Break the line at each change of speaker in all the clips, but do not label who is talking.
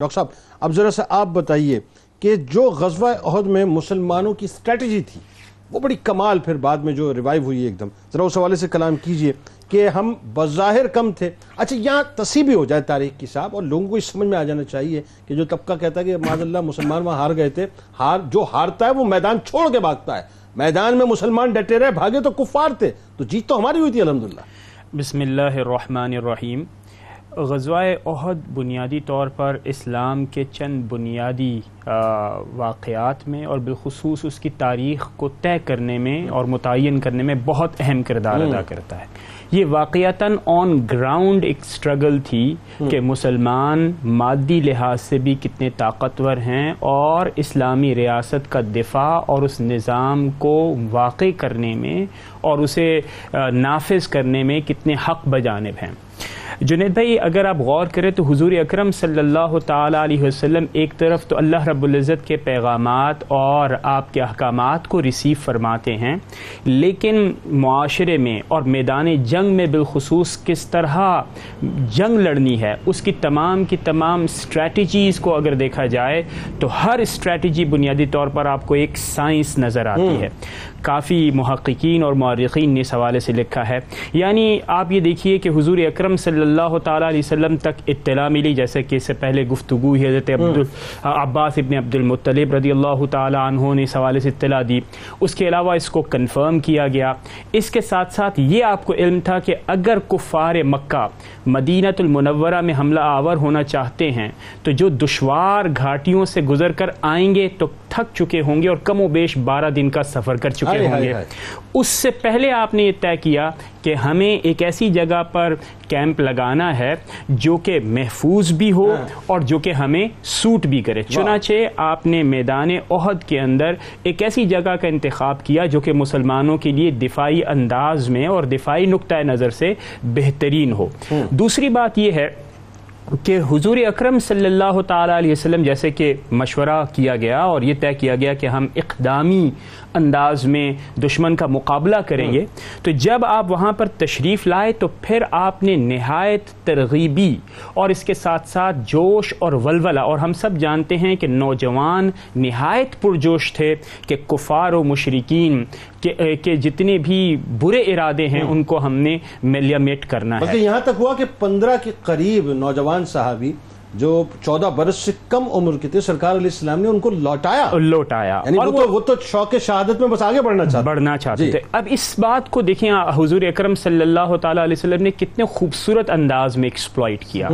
Doctor صاحب، اب ذرا سا آپ بتائیے کہ جو غزوہ عہد میں مسلمانوں کی اسٹریٹجی تھی، وہ بڑی کمال پھر بعد میں جو ریوائیو ہوئی ایک دم ذرا اس حوالے سے کلام کیجیے کہ ہم بظاہر کم تھے۔ اچھا یہاں تصیح بھی ہو جائے تاریخ کی صاحب، اور لوگوں کو اس سمجھ میں آ جانا چاہیے کہ جو طبقہ کہتا ہے کہ معاذ اللہ مسلمان وہاں ہار گئے تھے، ہار، جو ہارتا ہے وہ میدان چھوڑ کے بھاگتا ہے۔ میدان میں مسلمان ڈٹے رہے، بھاگے تو کفار تھے۔ تو جیت تو ہماری ہوئی تھی، الحمدللہ۔
بسم اللہ الرحمن الرحیم۔ غزوہ احد بنیادی طور پر اسلام کے چند بنیادی واقعات میں اور بالخصوص اس کی تاریخ کو طے کرنے میں اور متعین کرنے میں بہت اہم کردار ادا کرتا ہے۔ یہ واقعتاً آن گراؤنڈ ایک سٹرگل تھی کہ مسلمان مادی لحاظ سے بھی کتنے طاقتور ہیں اور اسلامی ریاست کا دفاع اور اس نظام کو واقع کرنے میں اور اسے نافذ کرنے میں کتنے حق بجانب ہیں۔ جنید بھائی اگر آپ غور کریں تو حضور اکرم صلی اللہ تعالیٰ علیہ وسلم ایک طرف تو اللہ رب العزت کے پیغامات اور آپ کے احکامات کو ریسیو فرماتے ہیں لیکن معاشرے میں اور میدان جنگ میں بالخصوص کس طرح جنگ لڑنی ہے اس کی تمام کی تمام اسٹریٹجیز کو اگر دیکھا جائے تو ہر اسٹریٹجی بنیادی طور پر آپ کو ایک سائنس نظر آتی ہے۔ کافی محققین اور معرقین نے اس حوالے سے لکھا ہے۔ یعنی آپ یہ دیکھیے کہ حضور اکرم صلی اللہ تعالیٰ علیہ وسلم تک اطلاع ملی جیسے کہ اس سے پہلے گفتگو ہی حضرت عبد عباس ابن عبد المطلب رضی اللہ تعالیٰ عنہ نے اس حوالے سے اطلاع دی۔ اس کے علاوہ اس کو کنفرم کیا گیا۔ اس کے ساتھ ساتھ یہ آپ کو علم تھا کہ اگر کفار مکہ مدینت المنورہ میں حملہ آور ہونا چاہتے ہیں تو جو دشوار گھاٹیوں سے گزر کر آئیں گے تو تھک چکے ہوں گے اور کم و بیش بارہ دن کا سفر کر چکے ہوں گے۔ اس سے پہلے آپ نے یہ طے کیا کہ ہمیں ایک ایسی جگہ پر کیمپ لگانا ہے جو کہ محفوظ بھی ہو ہاں۔ اور جو کہ ہمیں سوٹ بھی کرے۔ چنانچہ آپ نے میدان عہد کے اندر ایک ایسی جگہ کا انتخاب کیا جو کہ مسلمانوں کے لیے دفاعی انداز میں اور دفاعی نقطۂ نظر سے بہترین ہو۔ ہاں۔ دوسری بات یہ ہے کہ حضور اکرم صلی اللہ تعالیٰ علیہ وسلم جیسے کہ مشورہ کیا گیا اور یہ طے کیا گیا کہ ہم اقدامی انداز میں دشمن کا مقابلہ کریں گے، تو جب آپ وہاں پر تشریف لائے تو پھر آپ نے نہایت ترغیبی اور اس کے ساتھ ساتھ جوش اور ولولہ، اور ہم سب جانتے ہیں کہ نوجوان نہایت پرجوش تھے کہ کفار و مشرقین کہ جتنے بھی برے ارادے ہیں ان کو ہم نے میٹ کرنا ہے۔
یہاں تک ہوا کہ پندرہ کے قریب نوجوان صحابی جو چودہ برس سے کم عمر کے تھے سرکار علیہ السلام نے ان کو لوٹایا۔
لوٹایا۔
یعنی وہ تو شوق شہادت میں بس آگے بڑھنا چاہتے
بڑھنا چاہتے جی۔ تھے۔ اب اس بات کو دیکھیں حضور اکرم صلی اللہ تعالیٰ علیہ وسلم نے کتنے خوبصورت انداز میں ایکسپلائٹ کیا۔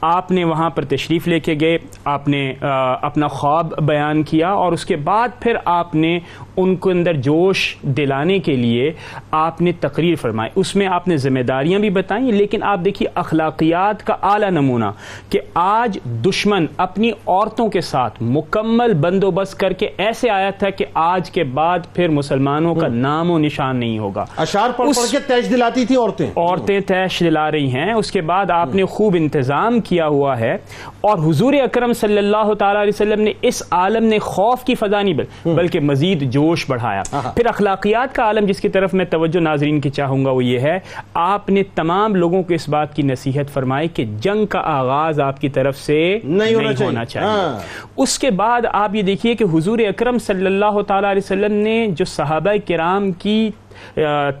آپ نے وہاں پر تشریف لے کے گئے آپ نے اپنا خواب بیان کیا اور اس کے بعد پھر آپ نے ان کو اندر جوش دلانے کے لیے آپ نے تقریر فرمائی۔ اس میں آپ نے ذمہ داریاں بھی بتائیں لیکن آپ دیکھیے اخلاقیات کا اعلیٰ نمونہ کہ آج دشمن اپنی عورتوں کے ساتھ مکمل بندوبست کر کے ایسے آیا تھا کہ آج کے بعد پھر مسلمانوں کا نام و نشان نہیں ہوگا۔
اشار پڑھ پڑھ کے تیش دلاتی تھی عورتیں۔
عورتیں تیش دلا رہی ہیں۔ اس کے بعد آپ نے خوب انتظام کیا ہوا ہے اور حضور اکرم صلی اللہ تعالی علیہ وسلم نے اس عالم نے خوف کی فضا نہیں بلکہ مزید جوش بڑھایا۔ پھر اخلاقیات کا عالم جس کی طرف میں توجہ ناظرین کی چاہوں گا وہ یہ ہے آپ نے تمام لوگوں کو اس بات کی نصیحت فرمائی کہ جنگ کا آغاز آپ کی طرف سے نہیں ہونا چاہیے۔ ہاں۔ اس کے بعد آپ یہ دیکھیے کہ حضور اکرم صلی اللہ تعالی علیہ وسلم نے جو صحابہ کرام کی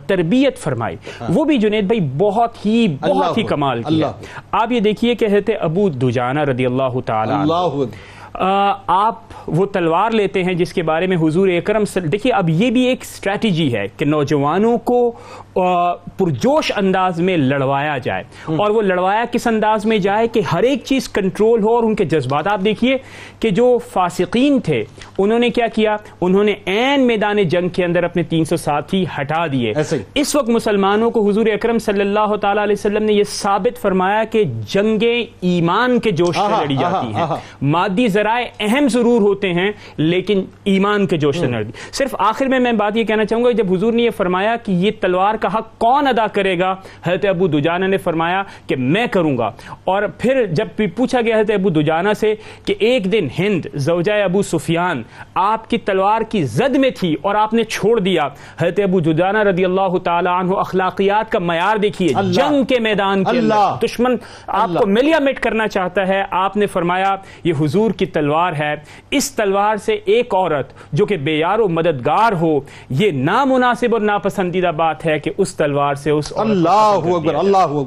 تربیت فرمائی ہاں۔ وہ بھی جنید بھائی بہت ہی بہت ہی کمال کی آپ یہ دیکھیے کہ ابو دجانہ رضی اللہ تعالی آپ وہ تلوار لیتے ہیں جس کے بارے میں حضور اکرم دیکھیے، اب یہ بھی ایک اسٹریٹجی ہے کہ نوجوانوں کو پرجوش انداز میں لڑوایا جائے۔ اور وہ لڑوایا کس انداز میں جائے کہ ہر ایک چیز کنٹرول ہو اور ان کے جذبات آپ دیکھیے کہ جو فاسقین تھے انہوں نے کیا کیا؟ انہوں نے این میدان جنگ کے اندر اپنے تین سو ساتھی ہٹا دیے۔ اس وقت مسلمانوں کو حضور اکرم صلی اللہ تعالی علیہ وسلم نے یہ ثابت فرمایا کہ جنگیں ایمان کے جوش سے لڑی جاتی ہیں مادی ذرائع اہم ضرور ہوتے ہیں لیکن ایمان کے جوش سے لڑی۔ صرف آخر میں میں بات یہ کہنا چاہوں گا جب حضور نے یہ فرمایا کہ یہ تلوار کا کا حق کون ادا کرے گا؟ حضرت ابو دجانہ نے فرمایا کہ میں کروں گا۔ اور پھر جب پوچھا گیا حضرت ابو دجانہ سے کہ ایک دن ہند زوجہ ابو سفیان آپ کی تلوار کی زد میں تھی اور آپ نے چھوڑ دیا۔ حضرت ابو دجانہ رضی اللہ تعالی عنہ اخلاقیات کا معیار دیکھیے جنگ کے میدان کے
اللہ
دشمن آپ کو ملیا مٹ کرنا چاہتا ہے۔ آپ نے فرمایا یہ حضور کی تلوار ہے۔ اس تلوار سے ایک عورت جو کہ بے یار و مددگار ہو یہ نامناسب اور ناپسندیدہ بات ہے کہ اس تلوار سے اس
اللہ اکبر۔ اللہ